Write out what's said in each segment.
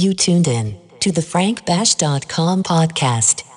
You tuned in to the frankbash.com podcast.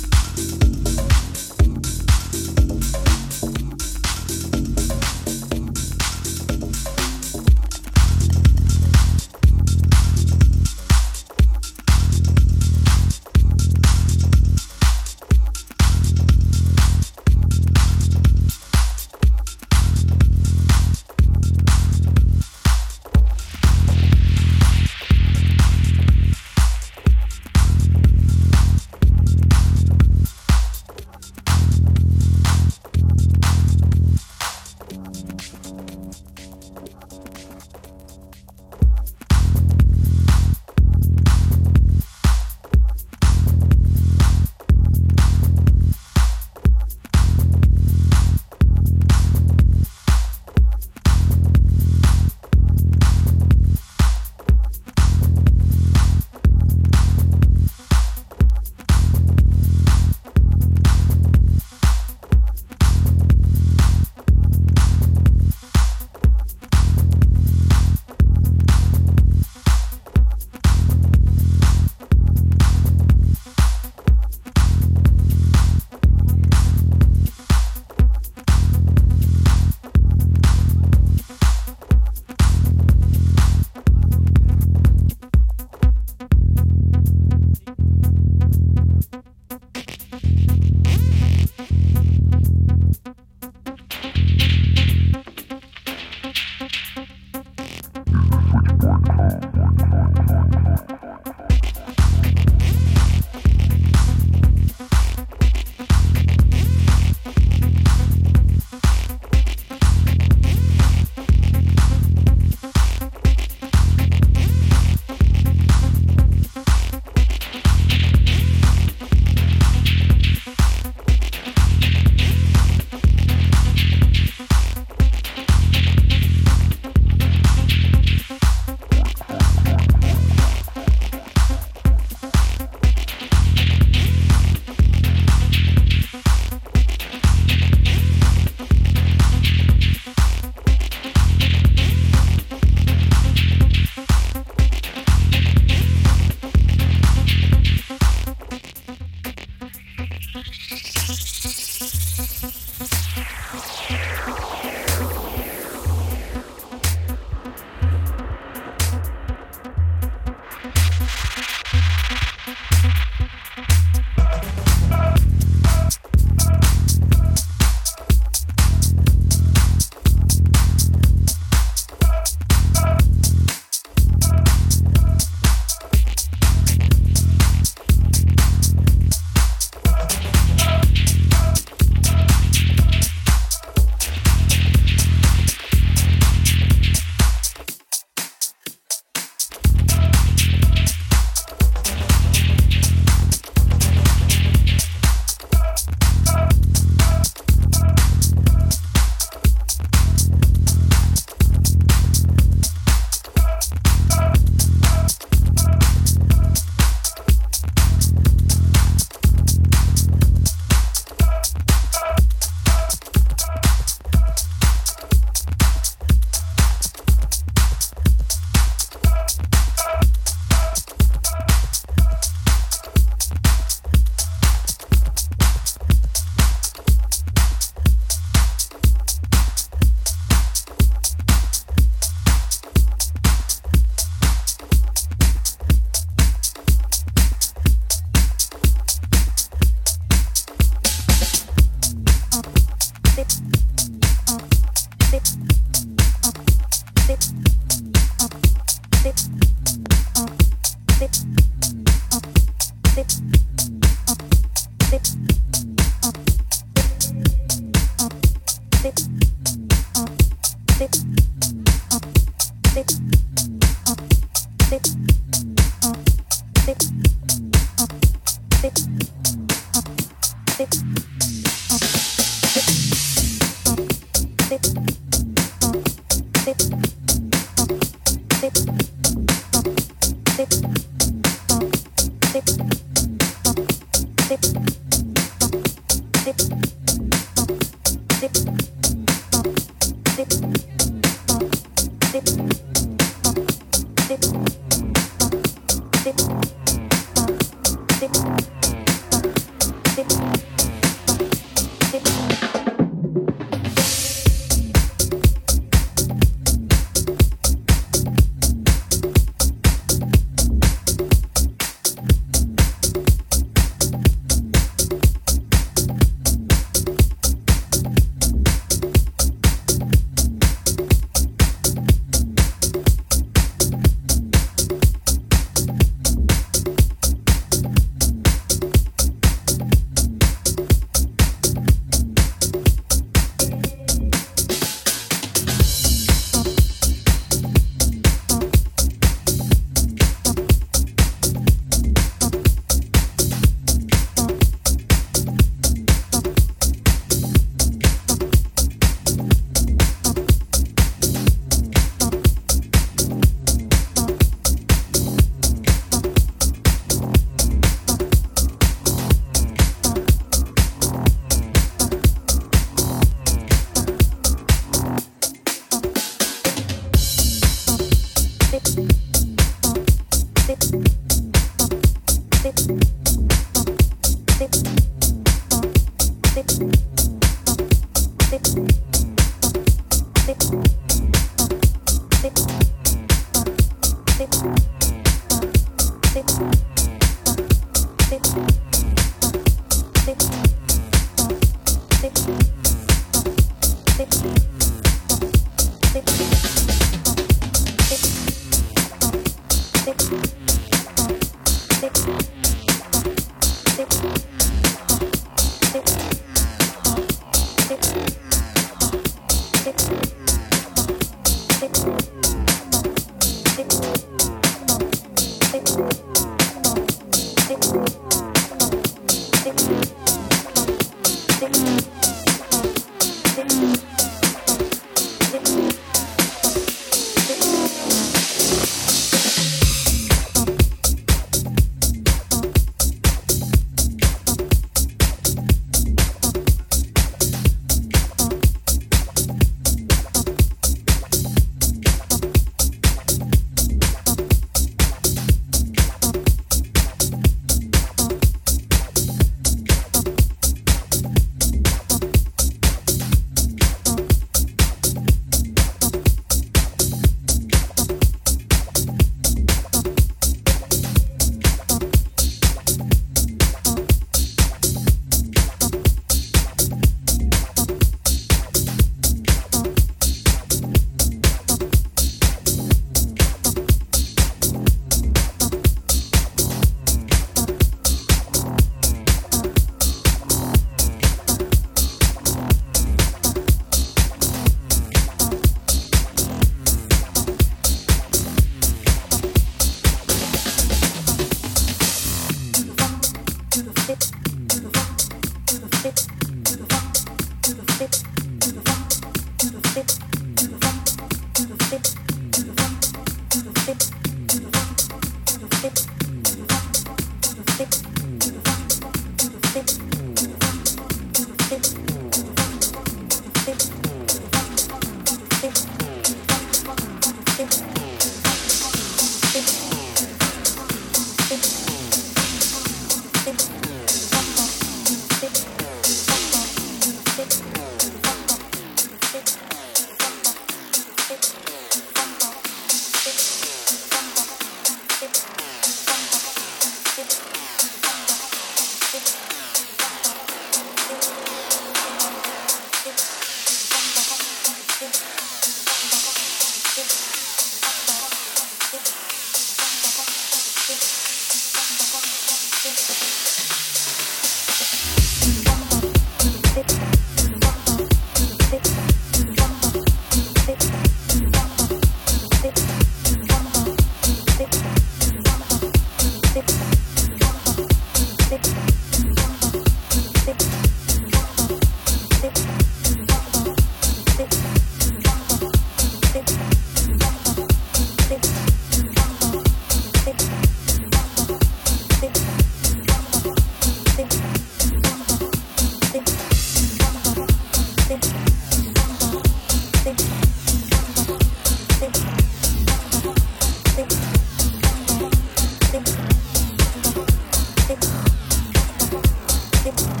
Thank you.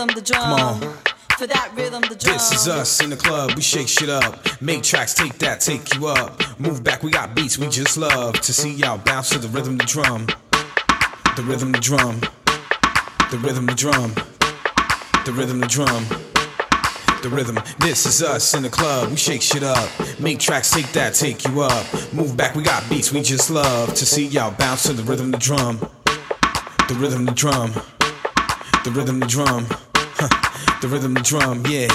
Rhythm, the drum. Come on. For that rhythm, the drum. This is us in the club, we shake shit up. Make tracks, take that, take you up. Move back, we got beats we just love. To see y'all bounce to the rhythm, the drum. The rhythm, the drum. The rhythm, the drum. The rhythm, the drum. The rhythm, this is us in the club, we shake shit up. Make tracks, take that, take you up. Move back, we got beats we just love. To see y'all bounce to the rhythm, the drum. The rhythm, the drum. The rhythm, the drum. Huh. The rhythm, the drum, yeah.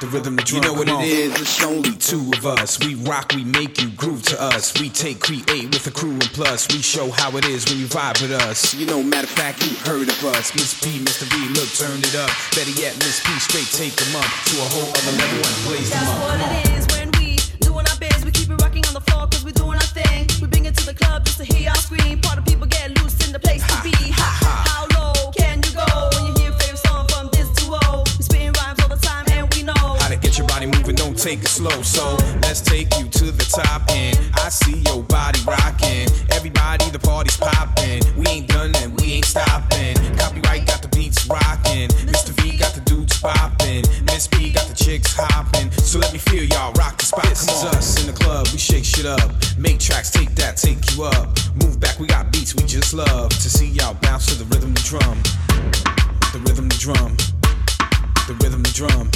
The rhythm, the drum. You know what it is? It's only two of us. We rock, we make you groove to us. We take, create with a crew, and plus we show how it is when you vibe with us. You know, matter of fact, you heard of us. Miss P, Mr. V, look, turn it up. Better yet, Miss P, straight take them up to a whole other level and blaze them That's up. what Come on. it is when we doing our biz. We keep it rocking on the floor cause we doing our thing. We bring it to the club just to hear y'all scream. Part of people get loose in the place to be. Ha, How take it slow. So let's take you to the top and I see your body rocking. Everybody, the party's popping. We ain't done and we ain't stopping. Copyright got the beats rocking. Mr. V got the dudes popping. Miss P got the chicks hopping. So let me feel y'all rock the spot. This is us in the club, we shake shit up. Make tracks, take that, take you up. Move back, we got beats we just love. To see y'all bounce to the rhythm, the drum. The rhythm, the drum. The rhythm, the drum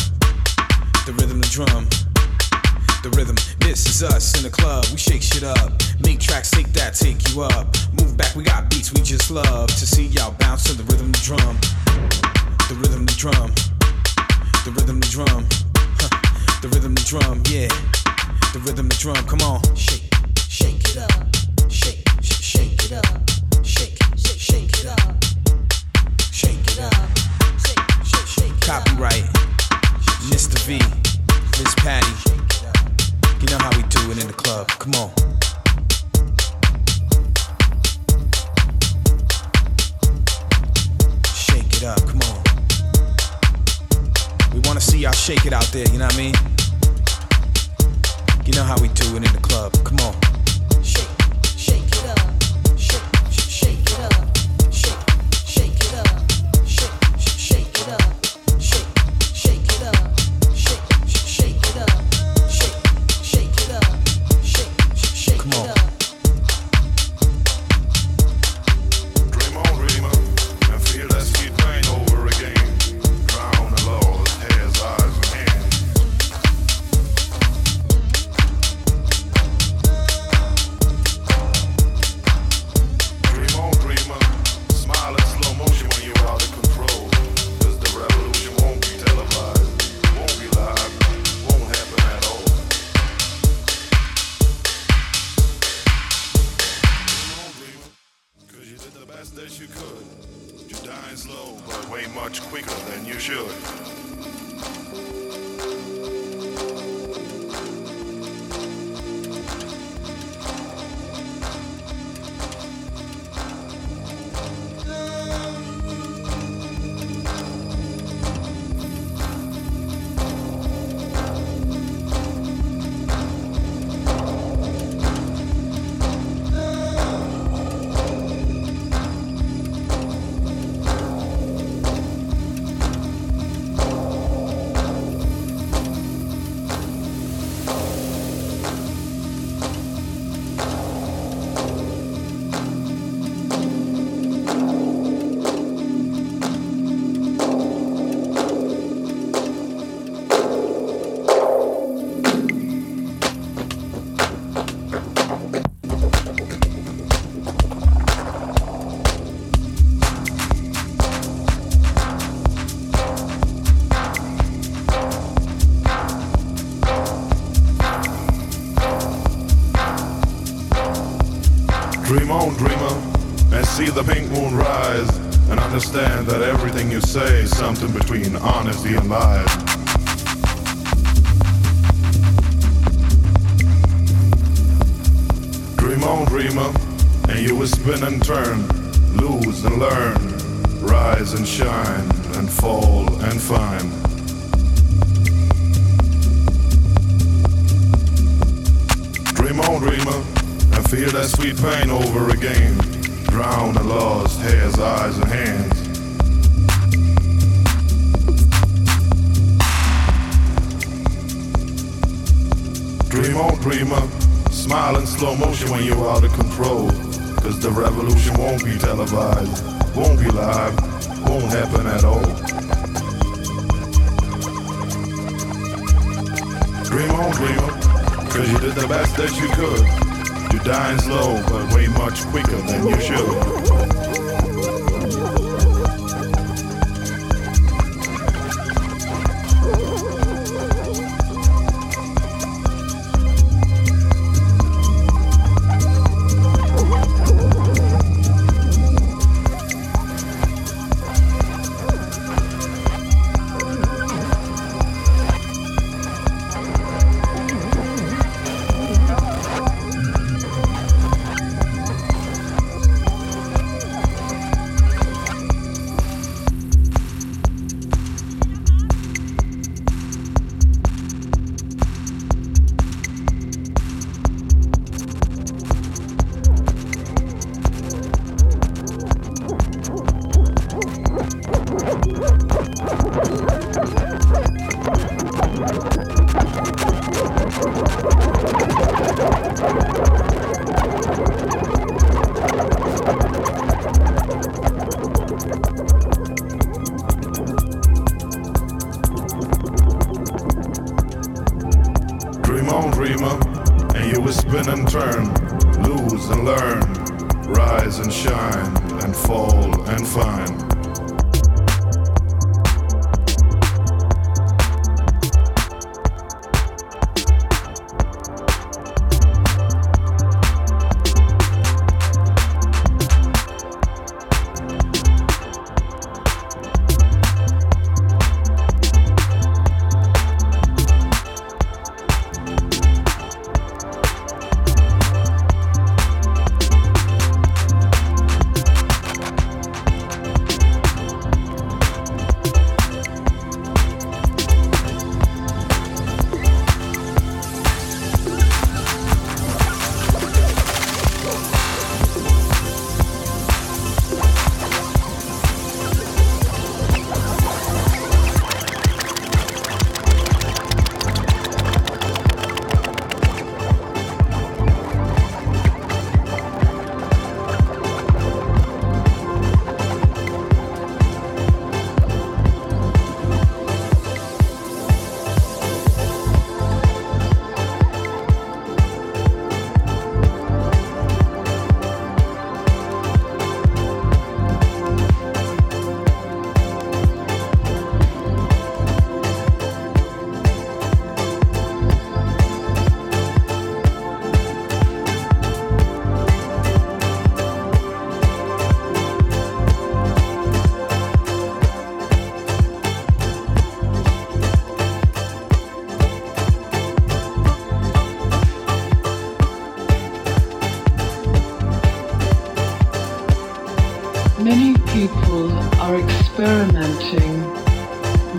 the rhythm, the drum, the rhythm. This is us in the club. We shake shit up. Make tracks, take that, take you up. Move back, we got beats we just love. To see y'all bounce to the rhythm, the drum, the rhythm, the drum, the rhythm, the drum, huh. the rhythm, the drum, yeah, the rhythm, the drum. Come on, shake, shake it up, shake, sh- shake it up, shake, sh- shake it up, shake it up. Shake. Copyright, Mr. V, Miss Patty. You know how we do it in the club. Come on. Shake it up, come on. We wanna see y'all shake it out there, you know what I mean? You know how we do it in the club. Come on. Cause you did the best that you could. You're dying slow, but way much quicker than you should.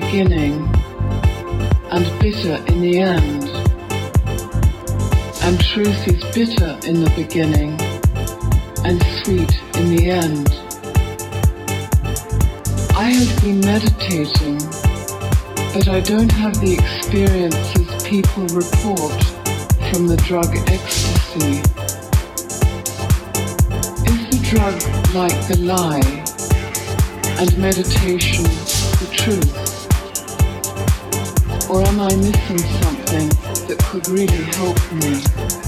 Beginning and bitter in the end. And truth is bitter in the beginning and sweet in the end. I have been meditating but I don't have the experiences people report from the drug ecstasy. Is the drug like the lie and meditation the truth? Or am I missing something that could really help me?